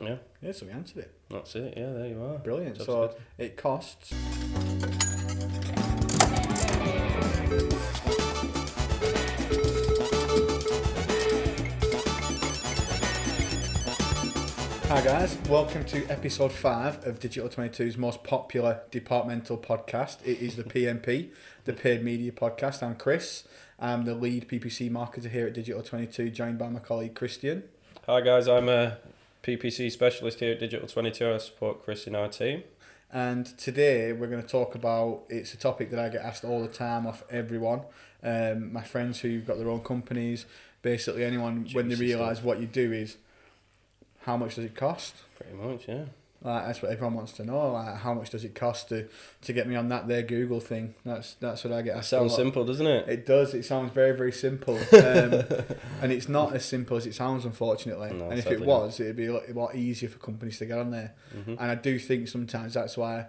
Yeah, Yeah, so we answered it. that's it. Yeah, there you are. Brilliant. Job's so good. it costs. Hi guys, welcome to episode 5 of Digital 22's most popular departmental podcast. It is the PMP, the Paid Media Podcast. I'm Chris. I'm the lead PPC marketer here at Digital 22, joined by my colleague Christian. Hi guys, I'm a PPC specialist here at Digital 22. I support Chris in our team. And today we're going to talk about it's a topic that I get asked all the time off everyone. Um, my friends who've got their own companies, basically anyone when they realise what you do is how much does it cost? Pretty much, yeah. Like that's what everyone wants to know. Like how much does it cost to, to get me on that there Google thing? That's that's what I get a Sounds lot. simple, doesn't it? It does. It sounds very very simple, um, and it's not as simple as it sounds, unfortunately. No, and if it was, it'd be a lot, a lot easier for companies to get on there. hmm And I do think sometimes that's why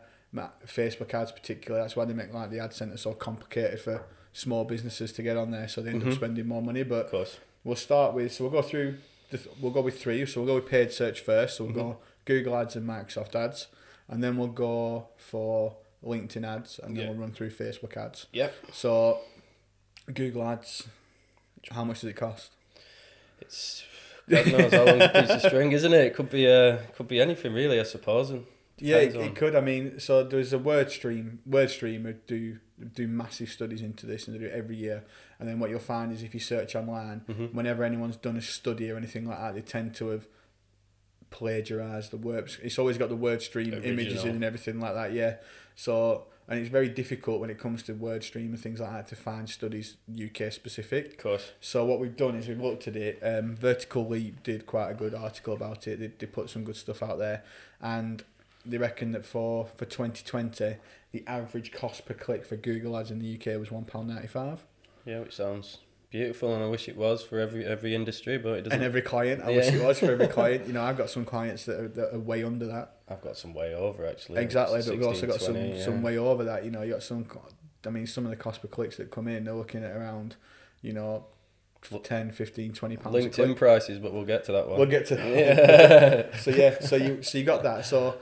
Facebook ads, particularly, that's why they make like the ad center so complicated for small businesses to get on there, so they end Mhm. up spending more money. But Of course. we'll start with so we'll go through. The, we'll go with three. So we'll go with paid search first. So we'll go Google ads and Microsoft ads, and then we'll go for LinkedIn ads, and then Yeah. we'll run through Facebook ads. Yep. So Google ads, how much does it cost? It's God knows how long a piece of string, isn't it? It could be uh, could be anything really, I suppose. And Yeah, it, on- it could. I mean, so there's a WordStream. Word stream would do do massive studies into this, and they do it every year. And then what you'll find is if you search online, Mhm. whenever anyone's done a study or anything like that, they tend to have plagiarised the words. It's always got the WordStream images in and everything like that. Yeah. So and it's very difficult when it comes to WordStream and things like that to find studies UK specific. of course, So what we've done is we've looked at it. Um, Vertical Leap did quite a good article about it. They, they put some good stuff out there, and they reckon that for for 2020, the average cost per click for Google Ads in the UK was one pound ninety five. yeah, which sounds beautiful, and I wish it was for every every industry, but it doesn't. And every client, I wish it was for every client. You know, I've got some clients that are, that are way under that. I've got some way over actually. exactly, but we've also got 20, some yeah. some way over that. You know, you got some. I mean, some of the cost per clicks that come in, they're looking at around, you know, Well, 10, 15, 20 pounds. LinkedIn prices, but we'll get to that one. We'll get to Yeah. so yeah, so you so you got that. So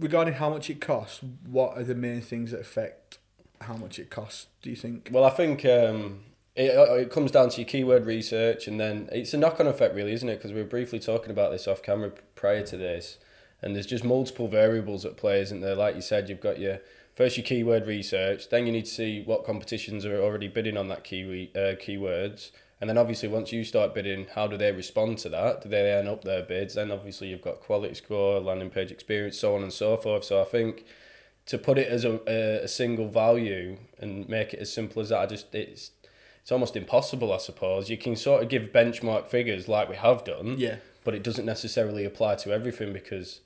regarding how much it costs, what are the main things that affect how much it costs? Do you think? Well, I think um, it, uh, it comes down to your keyword research, and then it's a knock on effect, really, isn't it? Because we were briefly talking about this off camera prior to this, and there's just multiple variables at play, isn't there? Like you said, you've got your first your keyword research, then you need to see what competitions are already bidding on that key uh, keywords. And then obviously once you start bidding, how do they respond to that? Do they then up their bids? Then obviously you've got quality score, landing page experience, so on and so forth. So I think to put it as a, a single value and make it as simple as that, I just it's it's almost impossible, I suppose. You can sort of give benchmark figures like we have done, Yeah, but it doesn't necessarily apply to everything because,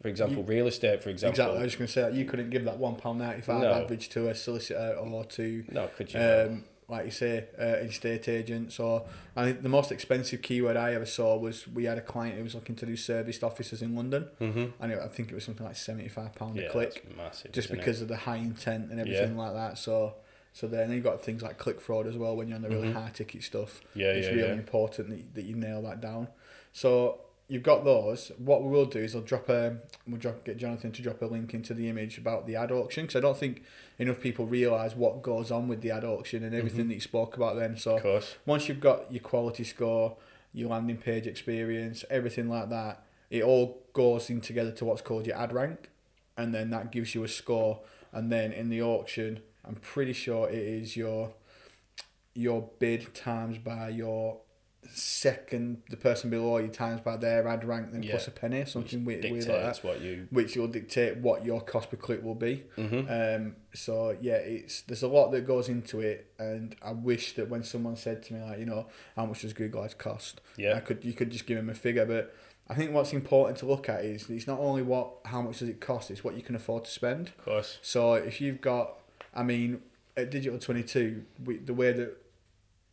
for example, real estate, for example, exactly. I was going to say that you couldn't give that one pound ninety five No. average to a solicitor or to, no, could you? um, like you say, uh, estate agents. Or I think the most expensive keyword I ever saw was we had a client who was looking to do serviced offices in London, mm-hmm. and it, I think it was something like seventy five pound Yeah, a click. massive. just isn't it? because of the high intent and everything like that. So so then you've got things like click fraud as well when you're on the really Mhm. high ticket stuff. yeah, it's yeah, really yeah. important that you, that you nail that down. So you've got those. What we will do is I'll drop a we'll drop get Jonathan to drop a link into the image about the ad auction because I don't think enough people realise what goes on with the ad auction and everything Mhm. that you spoke about then. So Of course. once you've got your quality score, your landing page experience, everything like that, it all goes in together to what's called your ad rank, and then that gives you a score. And then in the auction, I'm pretty sure it is your your bid times by your second, the person below you times by their ad rank, then Yeah. plus a penny, something weird, weird like that, you. which will dictate what your cost per click will be. hmm Um, so yeah, it's there's a lot that goes into it, and I wish that when someone said to me like, you know, how much does Google Ads cost? yeah I could you could just give them a figure, but I think what's important to look at is it's not only what how much does it cost, it's what you can afford to spend. Of course. So if you've got, I mean, at Digital Twenty Two, we the way that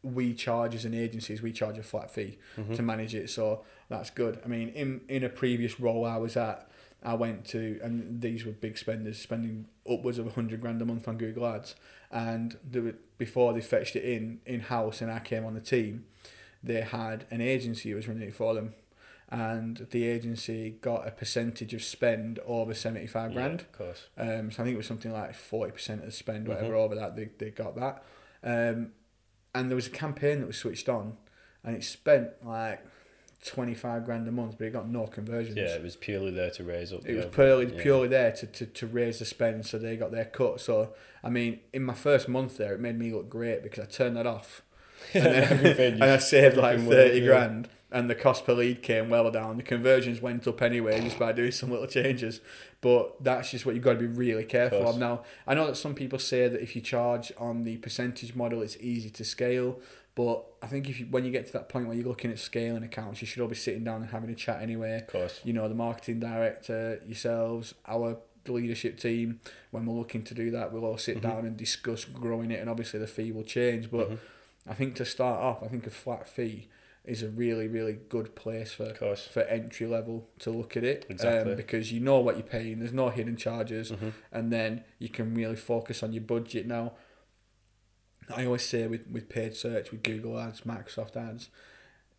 we charge as an agency is we charge a flat fee Mhm. to manage it. So that's good. I mean, in in a previous role I was at, I went to, and these were big spenders, spending upwards of a hundred grand a month on Google Ads, and they were, before they fetched it in in house and I came on the team, they had an agency who was running it for them, and the agency got a percentage of spend over seventy five grand. Yeah, of course. Um, so I think it was something like forty percent of the spend, whatever Mhm. over that they, they got that. Um, and there was a campaign that was switched on, and it spent like twenty five grand a month, but it got no conversions. Yeah, it was purely there to raise up. It the was purely yeah. purely there to, to, to raise the spend, so they got their cut. So I mean, in my first month there, it made me look great because I turned that off, and, then, and I saved like everything went thirty yeah. grand, and the cost per lead came well down. The conversions went up anyway just by doing some little changes. But that's just what you've got to be really careful course. of. Now I know that some people say that if you charge on the percentage model, it's easy to scale. But I think if you, when you get to that point where you're looking at scaling accounts, you should all be sitting down and having a chat anyway Of course. you know, the marketing director, yourselves, our leadership team, when we're looking to do that, we'll all sit Mhm. down and discuss growing it, and obviously the fee will change. But Mhm. I think to start off, I think a flat fee is a really, really good place for for entry level to look at it, Exactly. um, because you know what you're paying. There's no hidden charges, Mhm. and then you can really focus on your budget. Now, I always say with with paid search, with Google Ads, Microsoft Ads,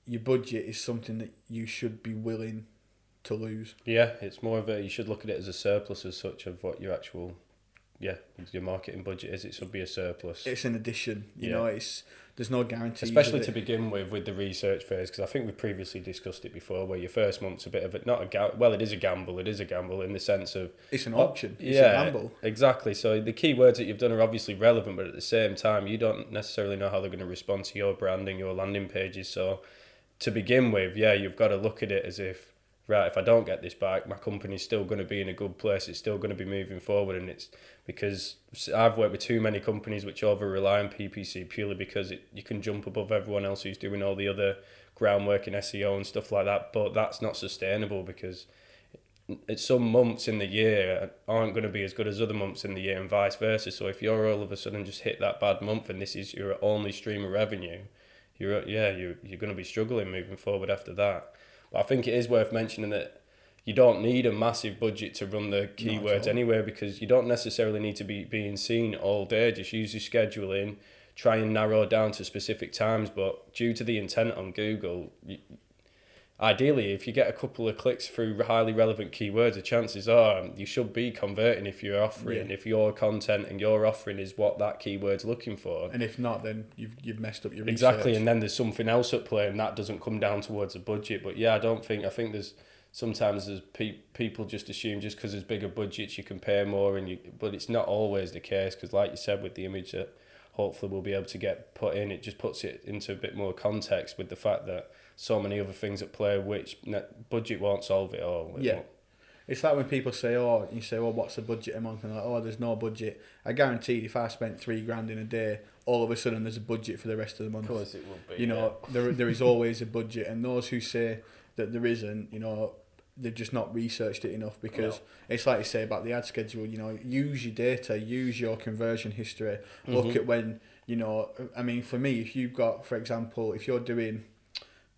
your budget is something that you should be willing to lose. Yeah, it's more of a. You should look at it as a surplus as such of what your actual, yeah, your marketing budget is. It should be a surplus. It's an addition. You Yeah. know, it's there's no guarantee. Especially to begin with, with the research phase, because I think we previously discussed it before, where your first month's a bit of a not a ga- well, it is a gamble. It is a gamble in the sense of It's an Oh, option. It's yeah. a gamble. exactly. So the keywords that you've done are obviously relevant, but at the same time, you don't necessarily know how they're going to respond to your branding, your landing pages. So to begin with, yeah, you've got to look at it as if right, if I don't get this back, my company's still going to be in a good place. It's still going to be moving forward, and it's because I've worked with too many companies which over rely on PPC purely because it, you can jump above everyone else who's doing all the other groundwork in SEO and stuff like that. But that's not sustainable because it's some months in the year aren't going to be as good as other months in the year and vice versa. So if you're all of a sudden just hit that bad month and this is your only stream of revenue, you're yeah you're you're going to be struggling moving forward after that. But I think it is worth mentioning that you don't need a massive budget to run the keywords anywhere because you don't necessarily need to be being seen all day. Just use your scheduling, try and narrow down to specific times. But due to the intent on Google, you, ideally, if you get a couple of clicks through highly relevant keywords, the chances are um, you should be converting if you're offering, Yeah. if your content and your offering is what that keyword's looking for. And if not, then you've you've messed up your research. Exactly, and then there's something else at play, and that doesn't come down towards a budget. But yeah, I don't think I think there's sometimes there's pe- people just assume just because there's bigger budgets you can pay more, and you but it's not always the case because like you said with the image that hopefully we'll be able to get put in, it just puts it into a bit more context with the fact that so many other things at play which net budget won't solve it all. It Yeah. won't. It's like when people say, "Oh," you say, "Well, what's the budget a month?" And like, "Oh, there's no budget." I guarantee, if I spent three grand in a day, all of a sudden there's a budget for the rest of the month. Of course, it will be. You know, there there is always a budget, and those who say that there isn't, you know, they've just not researched it enough because it's like you say about the ad schedule. You know, use your data, use your conversion history. Look Mhm. at when you know. I mean, for me, if you've got, for example, if you're doing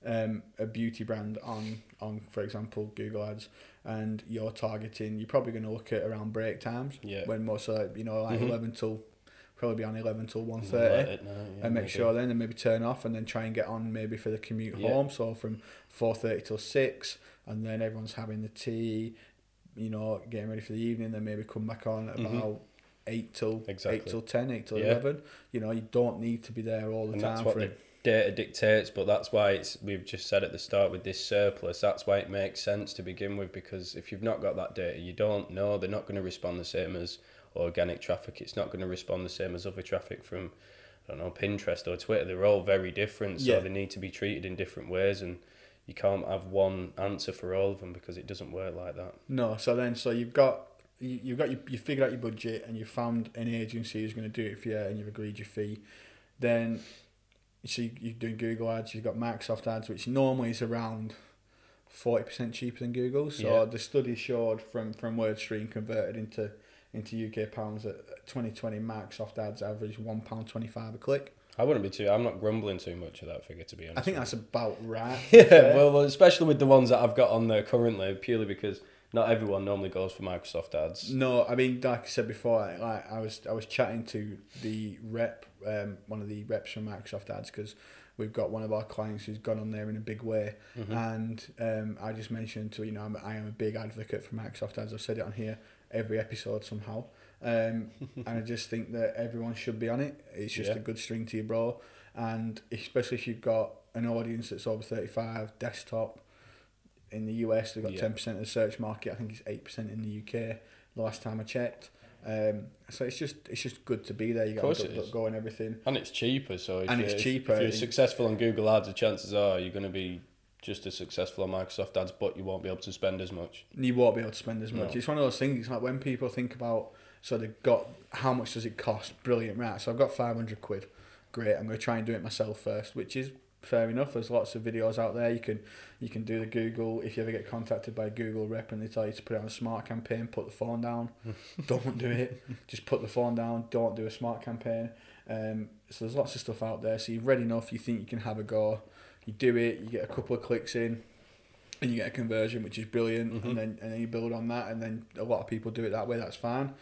um, a beauty brand on on, for example, Google Ads, and you're targeting, you're probably going to look at around break times Yeah. when most of you know like Mhm. eleven till probably be on eleven till one Let thirty it know, yeah, and make maybe. sure then and maybe turn off and then try and get on maybe for the commute Yeah. home so from 4.30 till 6 and then everyone's having the tea you know getting ready for the evening then maybe come back on at Mhm. about 8 till exactly. 8 till 10 8 till Yeah. 11 you know you don't need to be there all the and time that's what for the it data dictates but that's why it's we've just said at the start with this surplus that's why it makes sense to begin with because if you've not got that data you don't know they're not going to respond the same as organic traffic it's not going to respond the same as other traffic from I don't know Pinterest or Twitter they're all very different so Yeah. they need to be treated in different ways and you can't have one answer for all of them because it doesn't work like that. No so then so you've got you, you've got your, you figured out your budget and you've found an agency who's going to do it for you and you've agreed your fee. Then so you, you're doing Google ads you've got Microsoft ads which normally is around 40% cheaper than Google. So Yeah. the study showed from from WordStream converted into into UK pounds that 2020 Microsoft ads average one pound 25 a click I wouldn't be too I'm not grumbling too much at that figure to be honest I think that's about right you. to be yeah well, well especially with the ones that I've got on there currently purely because not everyone normally goes for Microsoft ads No, I mean, like I said before, like I was, I was chatting to the rep, um, one of the reps from Microsoft Ads, because we've got one of our clients who's gone on there in a big way, Mm-hmm. and um, I just mentioned to you know I'm, I am a big advocate for Microsoft Ads. I've said it on here every episode somehow, um, and I just think that everyone should be on it. It's just Yeah. a good string to your bro, and especially if you've got an audience that's over thirty five, desktop. In the US, they've got Yeah. ten percent of the search market. I think it's eight percent in the UK. The last time I checked, um, so it's just it's just good to be there. You got to go and everything. And it's cheaper, so if And it's cheaper. If you're successful on Google Ads, the chances are you're going to be just as successful on Microsoft Ads, but you won't be able to spend as much. you won't be able to spend as much. No. It's one of those things. It's like when people think about so they've got how much does it cost? Brilliant, right? So I've got five hundred quid. Great. I'm going to try and do it myself first, which is fair enough. There's lots of videos out there. You can you can do the Google. If you ever get contacted by a Google rep and they tell you to put it on a smart campaign, put the phone down. don't do it. Just put the phone down. Don't do a smart campaign. Um, so there's lots of stuff out there. So you've read enough. You think you can have a go. You do it. You get a couple of clicks in and you get a conversion, which is brilliant, Mhm. and then and then you build on that, and then a lot of people do it that way. That's fine,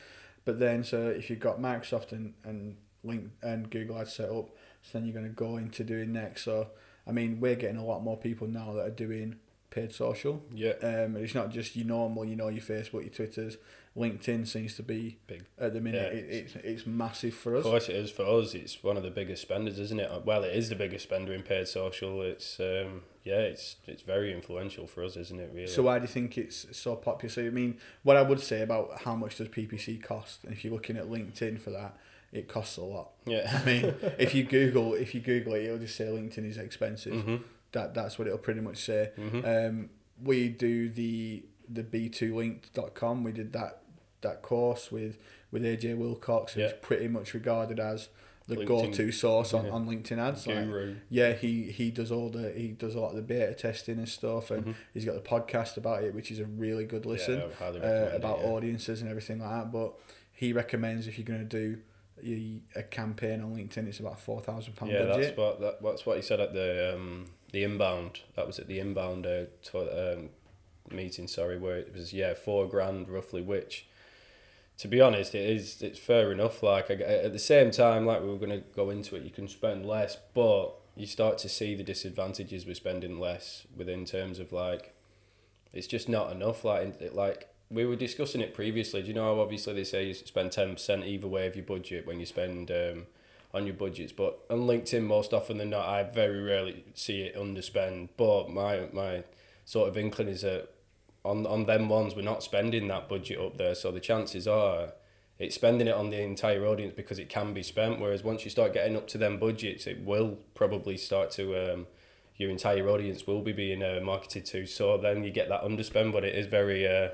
but then so if you've got Microsoft and and Link and Google Ads set up, so then you're going to go into doing next. So I mean, we're getting a lot more people now that are doing paid social. Yeah. Um, it's not just your normal, you know, your Facebook, your Twitters. LinkedIn seems to be Big. at the minute. Yeah, it, it's it's massive for us. Of course it is for us. It's one of the biggest spenders, isn't it? Well, it is the biggest spender in paid social. It's um, yeah, it's it's very influential for us, isn't it? Really. So why do you think it's so popular? So I mean, what I would say about how much does PPC cost, and if you're looking at LinkedIn for that, it costs a lot. yeah. I mean, if you Google if you Google it, it'll just say LinkedIn is expensive. mhm. That that's what it'll pretty much say. Mhm. Um, we do the the B2Linked.com. We did that that course with with AJ Wilcox, who's Yeah. pretty much regarded as the LinkedIn- go-to source on, yeah. on LinkedIn ads. Like, yeah, he he does all the he does a lot of the beta testing and stuff, and Mhm. he's got the podcast about it, which is a really good listen Yeah, I would highly uh, recommend it, about yeah. audiences and everything like that. But he recommends if you're going to do a, a campaign on LinkedIn, it's about four thousand pound Yeah, budget. that's what that, that's what he said at the um, the inbound. That was at the inbound uh, um, meeting. Sorry, where it was yeah four grand roughly. Which, to be honest, it is it's fair enough. Like I, at the same time, like we were gonna go into it, you can spend less, but you start to see the disadvantages with spending less within terms of like, it's just not enough. Like like. We were discussing it previously. Do you know how obviously they say you spend ten percent either way of your budget when you spend um, on your budgets. But on LinkedIn, most often than not, I very rarely see it underspend. But my my sort of inkling is that on on them ones, we're not spending that budget up there. So the chances are it's spending it on the entire audience because it can be spent. Whereas once you start getting up to them budgets, it will probably start to. Um, your entire audience will be being uh, marketed to, so then you get that underspend. But it is very, uh,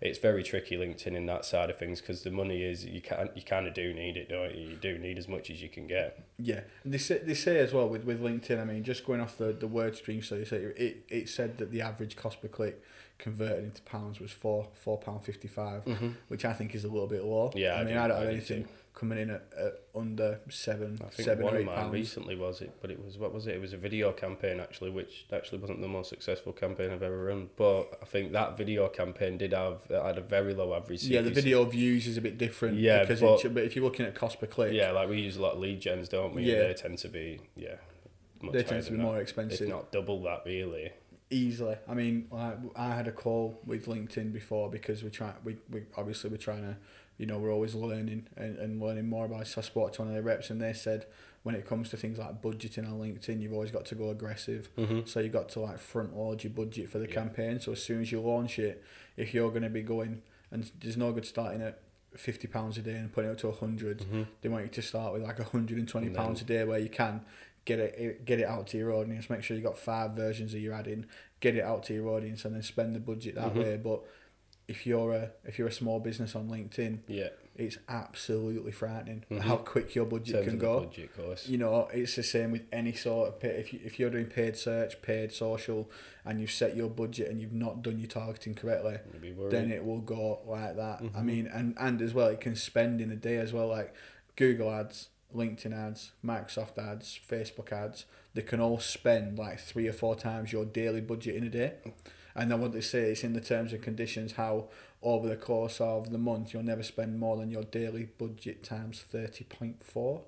it's very tricky LinkedIn in that side of things because the money is you can you kind of do need it, don't you? You do need as much as you can get. Yeah, and they say, they say as well with, with LinkedIn. I mean, just going off the, the WordStream, so you say it it said that the average cost per click converted into pounds was four four pound fifty five, mm-hmm. which I think is a little bit low. Yeah, I I mean, do- I don't I have anything too. Coming in at, at under seven I think seven one or of eight mine pounds. recently was it, but it was what was it? It was a video campaign actually, which actually wasn't the most successful campaign I've ever run. But I think that video campaign did have had a very low average. Yeah, the video views is a bit different. Yeah, because but- it, but if you're looking at cost per click, Yeah, like we use a lot of lead gens, don't we? Yeah. They tend to be yeah. Much they tend to be than more that. expensive. If not double that, really. Easily. I mean, like, I had a call with LinkedIn before because we're trying. We, we obviously we're trying to, you know, we're always learning and, and learning more about. So I spoke to one of the reps, and they said when it comes to things like budgeting on LinkedIn, you've always got to go aggressive. Mm-hmm. So you've got to like front load your budget for the Yeah. campaign. So as soon as you launch it, if you're going to be going, and there's no good starting at fifty pounds a day and putting it up to a 100 Mm-hmm. They want you to start with like hundred and twenty pounds a day where you can get it get it out to your audience. Make sure you got five versions of your ad in. Get it out to your audience and then spend the budget that Mhm. way. But if you're a if you're a small business on LinkedIn, Yeah. it's absolutely frightening Mhm. how quick your budget can go. budget, course. You know, it's the same with any sort of pay. If you if you're doing paid search, paid social, and you've set your budget and you've not done your targeting correctly, You'd be worried. then it will go like that. I Mhm. mean, and and as well, it can spend in a day as well, like Google ads, LinkedIn ads, Microsoft ads, Facebook ads. They can all spend like three or four times your daily budget in a day. And then what they say is in the terms and conditions how over the course of the month you'll never spend more than your daily budget times thirty point four,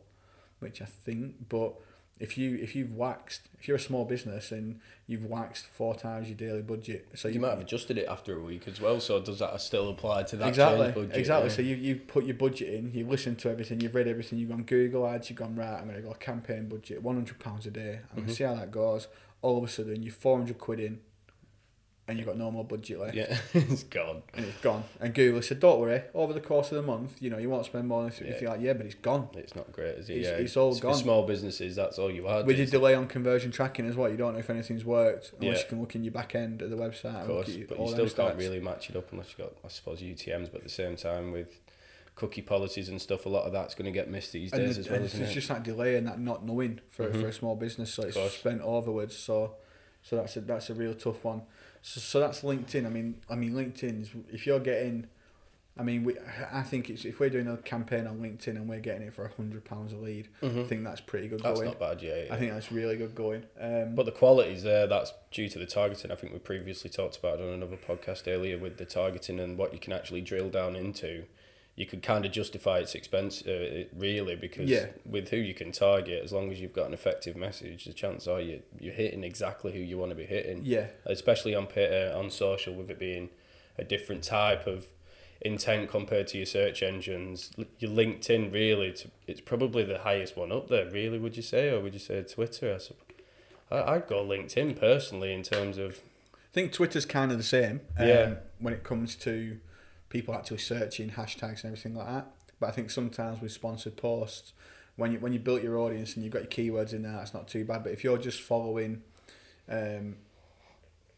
which I think, but if you if you've waxed if you're a small business and you've waxed four times your daily budget, so You might have adjusted it after a week as well. So does that still apply to that exactly budget? exactly. Yeah. So you you've put your budget in, you've listened to everything, you've read everything, you've gone Google ads, you've gone right. I'm gonna go campaign budget, one hundred pounds a day. I'm gonna Mhm. see how that goes. All of a sudden, you're four hundred quid in, and you've got no more budget left. yeah, it's gone. And it's gone. And Google said, "Don't worry. Over the course of the month, you know, you won't spend more than." If Yeah. you're like, "Yeah, but it's gone." It's not great, is it? It's- yeah, it's all for gone. small businesses. That's all you are. With your delay on conversion tracking as well, you don't know if anything's worked unless Yeah. you can look in your back end of the website. of course, look but you still can't stats. really match it up unless you've got, I suppose, UTM's. But at the same time, with cookie policies and stuff, a lot of that's going to get missed these And, days the- as well, and it's it? just that delay and that not knowing for, Mhm. for a small business, so it's spent overwards. So, so that's a that's a real tough one. So, so that's LinkedIn. I mean, I mean LinkedIn is if you're getting, I mean, we I think it's if we're doing a campaign on LinkedIn and we're getting it for a hundred pounds a lead, I Mhm. think that's pretty good That's going. That's not bad, yeah. yeah. I think that's really good going. Um, But the quality's there. That's due to the targeting. I think we previously talked about it on another podcast earlier with the targeting and what you can actually drill down into. You could kind of justify its expense, uh, really, because Yeah. with who you can target, as long as you've got an effective message, the chances are you you're hitting exactly who you want to be hitting. yeah, Especially on uh, on social, with it being a different type of intent compared to your search engines. Your LinkedIn really, it's, it's probably the highest one up there. Really, would you say, or would you say Twitter? I I, I'd go LinkedIn personally in terms of I think Twitter's kind of the same. Um, Yeah. When it comes to people actually searching hashtags and everything like that. But I think sometimes with sponsored posts, when you when you built your audience and you've got your keywords in there, that's not too bad. But if you're just following, um,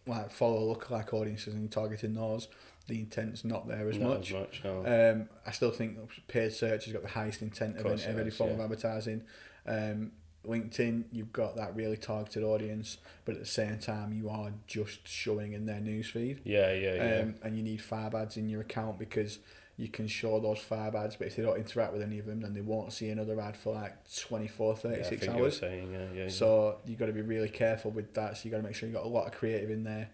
like follow lookalike audiences and you're targeting those, the intent's not there as not much. as much. No. Um, I still think paid search has got the highest intent of, Course of any form yeah. of advertising. Um, LinkedIn, you've got that really targeted audience, but at the same time, you are just showing in their newsfeed. yeah, yeah, yeah. Um, and you need five ads in your account because you can show those five ads, but if they don't interact with any of them, then they won't see another ad for like 24, yeah, I 36 think you were hours. saying, yeah, yeah. yeah. So you've got to be really careful with that. So you've got to make sure you've got a lot of creative in there.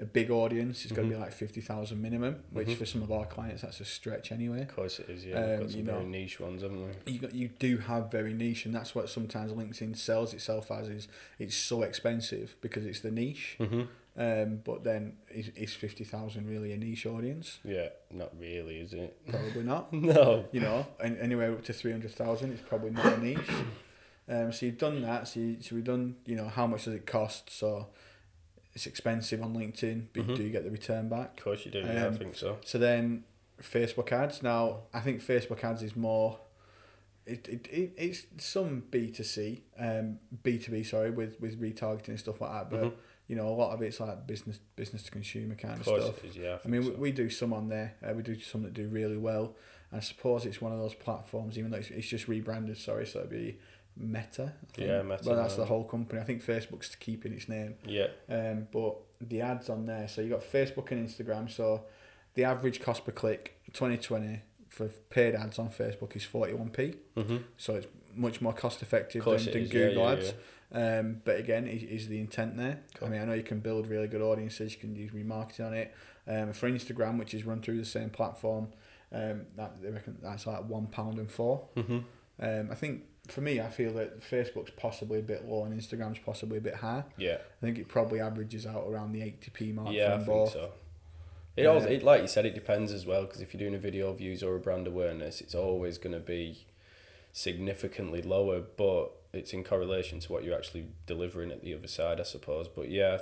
A big audience, it's got to be like 50,000 minimum, which Mhm. for some of our clients, that's a stretch anyway. of course it is. Yeah, we've um, got some you very know. niche ones, haven't we? You got, you do have very niche, and that's what sometimes LinkedIn sells itself as is it's so expensive because it's the niche. Mm-hmm. Um, but then is, is fifty thousand really a niche audience? Yeah, not really, is it? Probably not. no. You know, and anywhere up to three hundred thousand, it's probably not a niche. Um, so you've done that. So, you, so we've done. You know, how much does it cost? So it's expensive on LinkedIn, but you Mhm. do get the return back. Of course you do. yeah, I Um, think so. So then Facebook ads. Now I think Facebook ads is more. It, it, it it's some B two C, um B two B sorry with with retargeting and stuff like that. But Mhm. you know a lot of it's like business business to consumer kind Of of, course stuff. it is. Yeah. I mean we, so. we do some on there. Uh, we do some that do really well. And I suppose it's one of those platforms, even though it's, it's just rebranded. Sorry, so it'd be Meta. Yeah, Meta Well, that's the whole company. I think Facebook's keeping its name. yeah. Um, but the ads on there, so you got Facebook and Instagram. So the average cost per click, 2020 for paid ads on Facebook is 41p. Mm-hmm. So it's much more cost effective than, than is. yeah, Google yeah, ads. Um, but again, is, is the intent there? Cool. I mean, I know you can build really good audiences. You can use remarketing on it. Um, for Instagram, which is run through the same platform, um, that they reckon that's like one pound and four. Mm-hmm. Um, I think for me, I feel that Facebook's possibly a bit low and Instagram's possibly a bit high. Yeah. I think it probably averages out around the 80p mark Yeah, I think both. so. It also, it, like you said, it depends as well because if you're doing a video views or a brand awareness, it's always going to be significantly lower, but it's in correlation to what you're actually delivering at the other side, I suppose. But yeah,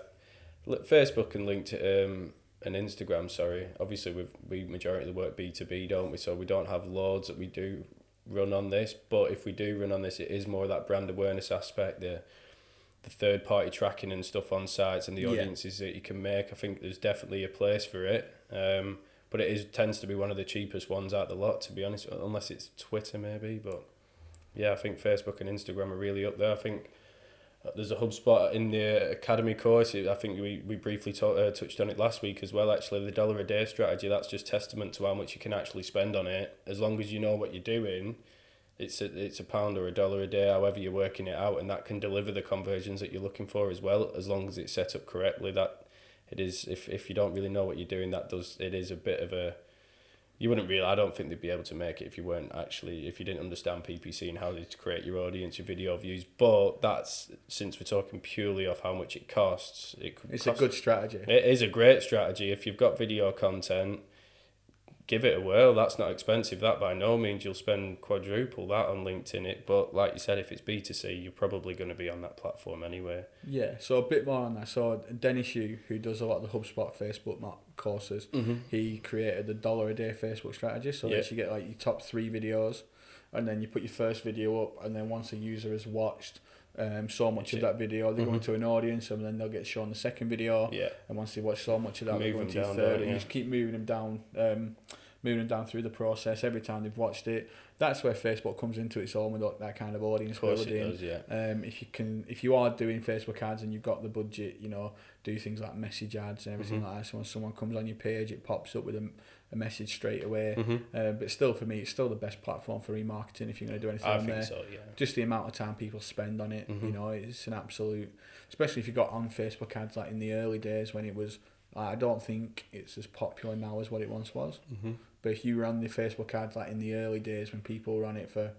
look, Facebook and LinkedIn um, and Instagram, sorry, obviously we we majority of the work B two B, don't we? So we don't have loads that we do run on this, but if we do run on this, it is more of that brand awareness aspect, the the third party tracking and stuff on sites and the Yeah. audiences that you can make. I think there's definitely a place for it. Um, but it is tends to be one of the cheapest ones out the lot, to be honest, unless it's Twitter maybe. But yeah, I think Facebook and Instagram are really up there. I think there's a HubSpot in the academy course. I think we, we briefly ta- uh, touched on it last week as well. Actually, the dollar a day strategy. That's just testament to how much you can actually spend on it. As long as you know what you're doing, it's a, it's a pound or a dollar a day, however you're working it out, and that can deliver the conversions that you're looking for as well. As long as it's set up correctly, that it is. If if you don't really know what you're doing, that does it is a bit of a you wouldn't really. I don't think they'd be able to make it if you weren't actually if you didn't understand PPC and how to create your audience, your video views. But that's since we're talking purely off how much it costs. It could. It's cost, a good strategy. It is a great strategy if you've got video content. Give it a whirl. That's not expensive. That by no means you'll spend quadruple that on LinkedIn. It, but like you said, if it's B two C, you're probably going to be on that platform anyway. Yeah, so a bit more on that. So Dennis Yu, who does a lot of the HubSpot Facebook mark courses, Mm-hmm. he created the dollar a day Facebook strategy. So Yeah. that you get like your top three videos, and then you put your first video up, and then once a user has watched um, so much of that video, they go Mhm. into an audience, and then they'll get shown the second video. Yeah. And once they watch so much of that, they go into your third, don't and you? just keep moving them down, um, moving them down through the process every time they've watched it. That's where Facebook comes into its own with that- kind of audience Of course building. it does. Yeah. Um, if you can, if you are doing Facebook ads and you've got the budget, you know, do things like message ads and everything Mhm. like that. So when someone comes on your page, it pops up with a, a message straight away. Mm-hmm. Uh, but still, for me, it's still the best platform for remarketing if you're going to do anything I on think there. so. Yeah. Just the amount of time people spend on it, you Mhm. know, it's an absolute. Especially if you got on Facebook ads like in the early days when it was. I don't think it's as popular now as what it once was. Mm-hmm. But if you ran the Facebook ads like in the early days when people ran it for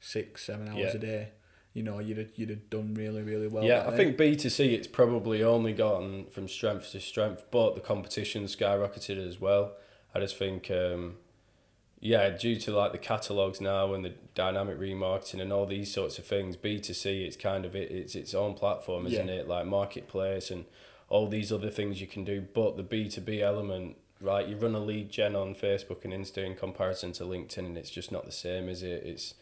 six, seven hours Yeah. a day, you know, you'd have, you'd have done really, really well. yeah, I think B two C it's probably only gone from strength to strength, but the competition skyrocketed as well. I just think, um, yeah, due to like the catalogs now and the dynamic remarketing and all these sorts of things, B two C it's kind of it, it's its own platform, isn't Yeah. it? Like marketplace and all these other things you can do, but the B two B element. Right, you run a lead gen on Facebook and Insta in comparison to LinkedIn, and it's just not the same, is it? It's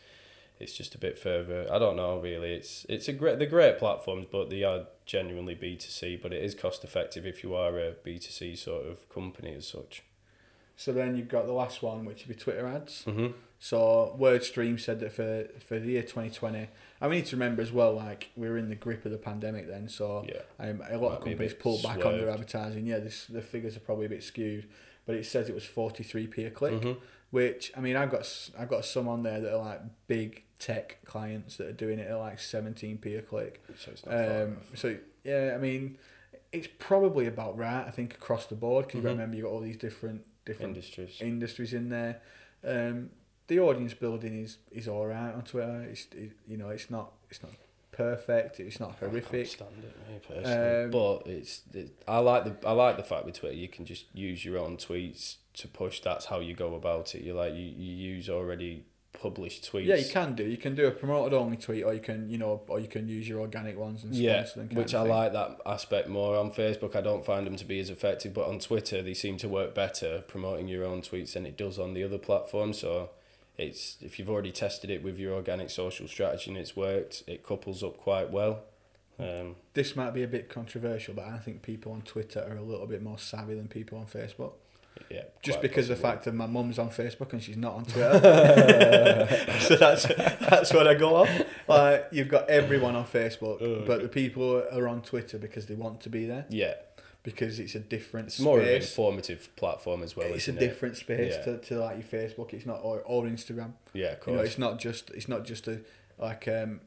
it's just a bit further. I don't know really. It's it's a great they're great platforms, but they are genuinely B two C. But it is cost effective if you are a B two C sort of company as such. So then you've got the last one, which would be Twitter ads. Mm-hmm. So WordStream said that for for the year 2020, and we need to remember as well, like we were in the grip of the pandemic then, so Yeah. um, a lot Might of companies pulled back on their advertising. Yeah, this the figures are probably a bit skewed, but it says it was 43p a click. Mhm. Which I mean, I've got I've got some on there that are like big tech clients that are doing it at like 17p a click. So it's not Um, so yeah, I mean, it's probably about right. I think across the board because Mhm. remember you got all these different different industries. industries in there. Um, the audience building is is all right on Twitter. It's it, you know it's not it's not perfect. It's not horrific. stand it, me personally. Um, but it's it, I like the I like the fact with Twitter you can just use your own tweets to push. That's how you go about it. You like you, you use already published tweets. Yeah, you can do. You can do a promoted only tweet, or you can you know, or you can use your organic ones and Yeah, which I like that aspect more. On Facebook, I don't find them to be as effective, but on Twitter, they seem to work better promoting your own tweets than it does on the other platforms. So, it's if you've already tested it with your organic social strategy and it's worked, it couples up quite well. Um, This might be a bit controversial, but I think people on Twitter are a little bit more savvy than people on Facebook. Yeah, Just because of the fact that my mum's on Facebook and she's not on Twitter. so that's that's what I go off. Like you've got everyone on Facebook, Oh, but okay. the people are on Twitter because they want to be there Yeah, because it's a different it's more of an informative platform as well. it's a different space Yeah. to, to like your Facebook. It's not or, or Instagram. Yeah, of You know, course. it's not just it's not just a like um,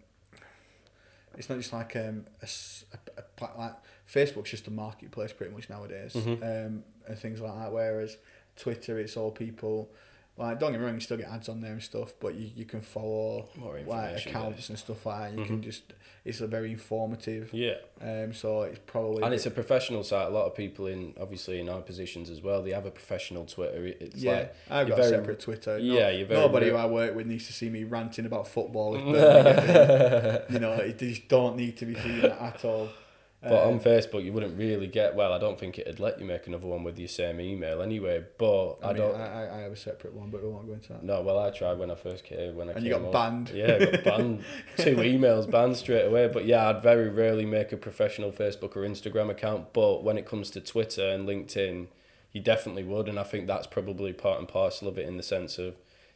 it's not just like um a pla- like Facebook's just a marketplace pretty much nowadays Mhm. um and things like that. Whereas Twitter, it's all people. Like don't get me wrong, you still get ads on there and stuff, but you, you can follow like accounts and stuff like that. You can Mhm. just it's a very informative. Yeah. Um, so it's probably And it's a professional site. A lot of people in obviously in our positions as well. They have a professional Twitter. It's yeah. like I've got a separate Twitter. No- yeah, you're very Nobody re- who I work with needs to see me ranting about football. you know, it just don't need to be seeing that at all. But Um, on Facebook, you wouldn't really get. Well, I don't think it'd let you make another one with your same email anyway. But I, I, mean, don't. I, I- have a separate one, but we won't go into that. no, well, I tried when I first came. When I And you got up. banned. Yeah, I got banned. Two emails banned straight away. But yeah, I'd very rarely make a professional Facebook or Instagram account. But when it comes to Twitter and LinkedIn, you definitely would, and I think that's probably part and parcel of it in the sense of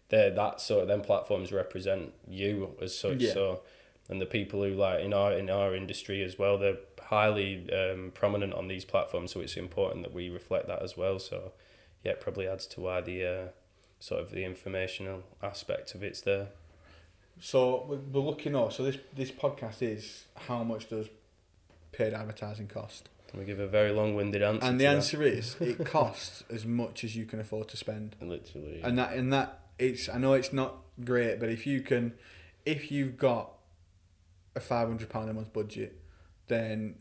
they're that sort of them platforms represent you as such. Yeah. So and the people who like in our in our industry as well, they're highly um, prominent on these platforms. So it's important that we reflect that as well. So yeah, it probably adds to why the uh, sort of the informational aspect of it's there. So we're- looking at so this this podcast is how much does paid advertising cost? We give a very long-winded answer. And the that. answer is it costs as much as you can afford to spend. literally. And that and that it's I know it's not great, but if you can if you've got a five hundred pound a month budget, then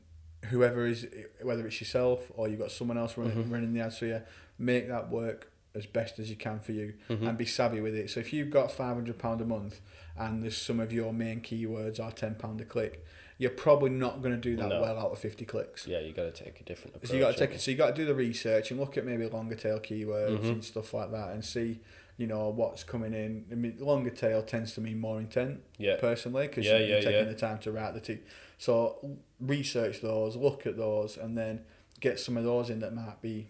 whoever is whether it's yourself or you've got someone else running Mhm. running the ads for you, make that work as best as you can for you Mhm. and be savvy with it. So if you've got five hundred pound a month and there's some of your main keywords are ten pound a click, you're probably not going to do that No. well out of fifty clicks. yeah, you got to take a different approach. So you got to take it. So you got to do the research and look at maybe longer tail keywords Mhm. and stuff like that, and see, you know, what's coming in. I mean, longer tail tends to mean more intent? Yeah. personally because Yeah, you're yeah, taking yeah. the time to write the t. So research those, look at those, and then get some of those in that might be.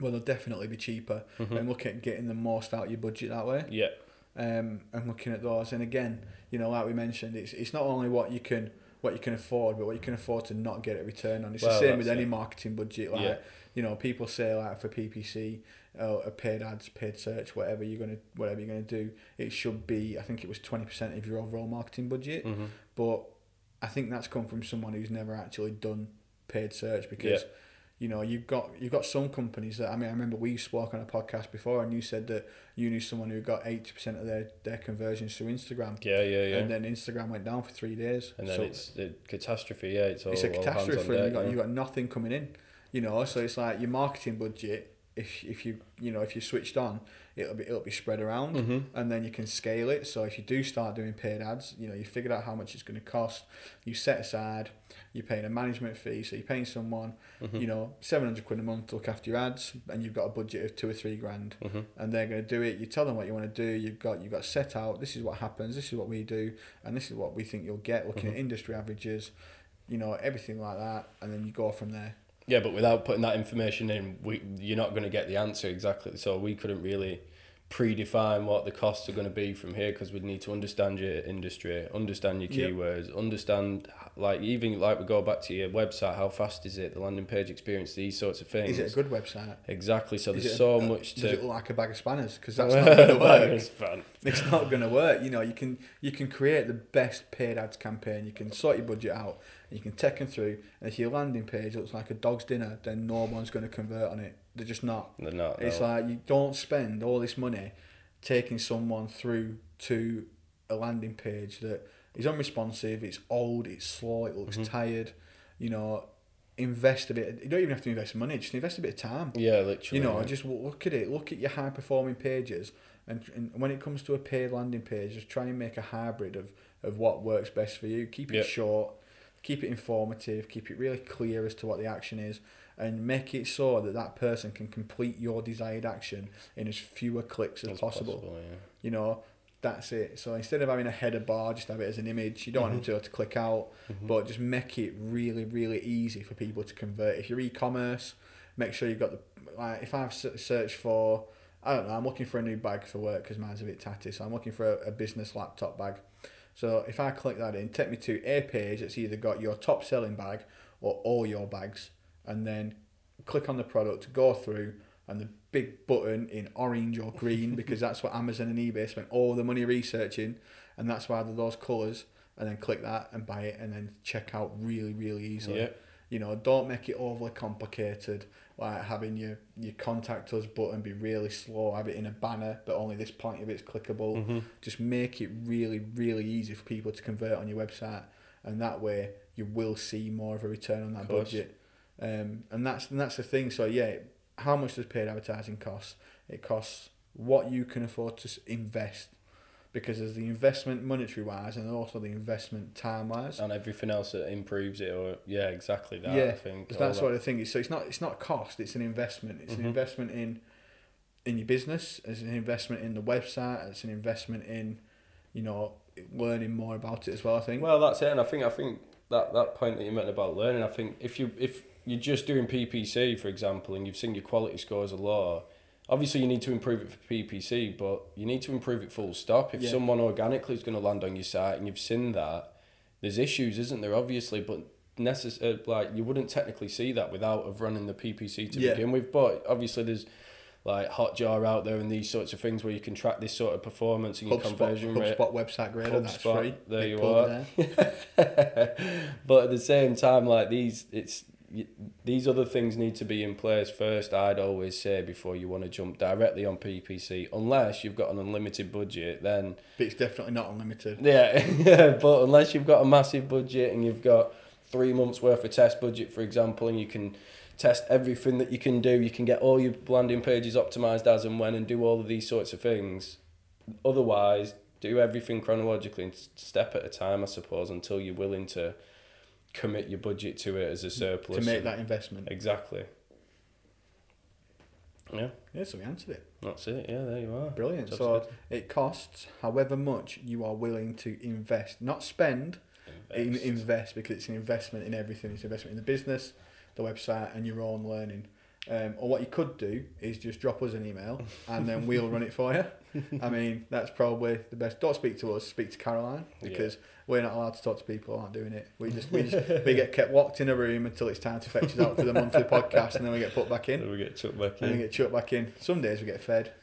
Well, they'll definitely be cheaper, Mhm. and look at getting the most out of your budget that way. Yeah. Um, and looking at those, and again, you know, like we mentioned, it's it's not only what you can what you can afford, but what you can afford to not get a return on. It's Well, the same with any it. marketing budget. Like Yeah. you know, people say like for PPC, uh, a paid ads, paid search, whatever you're gonna whatever you're gonna do, it should be. I think it was twenty percent of your overall marketing budget. Mhm. But I think that's come from someone who's never actually done paid search because. Yeah. You know, you've got you've got some companies that I mean I remember we spoke on a podcast before and you said that you knew someone who got eighty percent of their, their conversions through Instagram. Yeah, yeah, yeah. And then Instagram went down for three days. And then So it's a catastrophe. Yeah, it's all. it's a all catastrophe. deck, you got yeah. you got nothing coming in. You know, so it's like your marketing budget. If if you you know if you switched on, it'll be it'll be spread around, Mhm. and then you can scale it. So if you do start doing paid ads, you know you figured out how much it's going to cost. You set aside. You're paying a management fee, so you're paying someone, Mhm. you know, seven hundred quid a month to look after your ads, and you've got a budget of two or three grand Mhm. and they're going to do it. You tell them what you want to do. You've got you've got set out. This is what happens. This is what we do, and this is what we think you'll get. Looking at industry averages, you know everything like that, and then you go from there. Yeah, but without putting that information in, we you're not going to get the answer exactly. So we couldn't really predefine what the costs are going to be from here because we'd need to understand your industry, understand your Yep. keywords, understand like even like we go back to your website, how fast is it, the landing page experience, these sorts of things. Is it a good website? Exactly. So Is there's so a- uh, much Does it to. look like a bag of spanners? Because that's not going to work. It's fun. It's not going to work. You know, you can you can create the best paid ads campaign. You can sort your budget out. And you can take them through. And if your landing page looks like a dog's dinner, then no one's going to convert on it. They're just not. They're not. It's no. like you don't spend all this money taking someone through to a landing page that is unresponsive, it's old, it's slow, it looks Mhm. tired. You know, invest a bit. You don't even have to invest money; just invest a bit of time. yeah, literally. You know, yeah. just look at it. Look at your high performing pages, and, and when it comes to a paid landing page, just try and make a hybrid of of what works best for you. Keep it Yeah. short, keep it informative, keep it really clear as to what the action is, and make it so that that person can complete your desired action in as fewer clicks as, As possible. yeah. You know, that's it. So instead of having a header bar, just have it as an image. You don't want them to to click out, Mhm. but just make it really, really easy for people to convert. If you're e-commerce, make sure you've got the like. If I've searched for, I don't know, I'm looking for a new bag for work because mine's a bit tatty. So I'm looking for a, a business laptop bag. So if I click that in, take me to a page that's either got your top selling bag or all your bags, and then click on the product, go through, and the big button in orange or green because that's what Amazon and eBay spent all the money researching, and that's why they're those colours. And then click that and buy it, and then check out really, really easily. Yeah. You know, don't make it overly complicated. Like having your your contact us button be really slow. Have it in a banner, but only this point of it's clickable. Mhm. Just make it really, really easy for people to convert on your website, and that way you will see more of a return on that budget. Um, and that's and that's the thing. So yeah, how much does paid advertising cost? It costs what you can afford to invest, because there's the investment monetary wise, and also the investment time wise. And everything else that improves it, or yeah, exactly that. Yeah, I think that's that. what the thing is. So it's not it's not cost. It's an investment. It's Mhm. an investment in in your business. It's an investment in the website. It's an investment in you know learning more about it as well. I think. Well, that's it, and I think I think that that point that you meant about learning, I think if you if you're just doing PPC, for example, and you've seen your quality scores are low, obviously you need to improve it for PPC, but you need to improve it full stop. If Yeah. someone organically is going to land on your site and you've seen that, there's issues, isn't there? Obviously, but necess- uh, like you wouldn't technically see that without of running the PPC to Yeah. begin with. But obviously, there's like Hotjar out there and these sorts of things where you can track this sort of performance and your HubSpot, conversion rate. HubSpot website grader. That's free. there Big you are. there. but at the same time, like these, it's these other things need to be in place first. I'd always say before you want to jump directly on PPC, unless you've got an unlimited budget, then But it's definitely not unlimited. yeah, yeah. But unless you've got a massive budget and you've got three months worth of test budget, for example, and you can test everything that you can do, you can get all your landing pages optimized as and when, and do all of these sorts of things. Otherwise, do everything chronologically and step at a time, I suppose, until you're willing to commit your budget to it as a surplus. to make that investment. exactly. Yeah, Yeah, so we answered it. that's it. Yeah, there you are. Brilliant. Job's so it costs however much you are willing to invest, not spend, in, Invest. invest because it's an investment in everything. It's an investment in the business, the website, and your own learning. Um, or what you could do is just drop us an email and then we'll run it for you. I mean, that's probably the best. Don't speak to us, speak to Caroline because we're not allowed to talk to people who aren't doing it. We just we, just, we get kept locked in a room until it's time to fetch us out for the monthly podcast and then we get put back in. Then we get chucked back in. And we get chucked back in. Some days we get fed.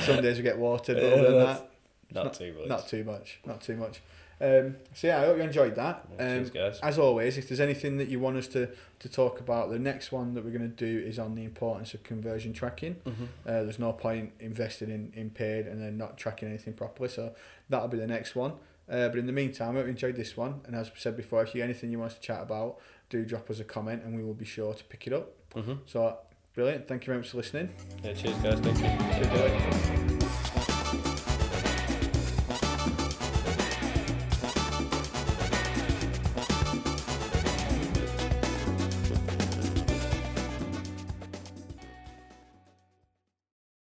Some days we get watered. But other than Yeah, that, Not too much. not too much. Not too much. Um, so yeah, I hope you enjoyed that. Um, Cheers, guys. as always, if there's anything that you want us to, to talk about, the next one that we're going to do is on the importance of conversion tracking. Mhm. Uh, there's no point investing in, in paid and then not tracking anything properly. So that'll be the next one. Uh, but in the meantime, I hope you enjoyed this one. And as I said before, if you anything you want us to chat about, do drop us a comment and we will be sure to pick it up. Mhm. So brilliant. Thank you very much for listening. Yeah, cheers, guys. Thank you. Cheers.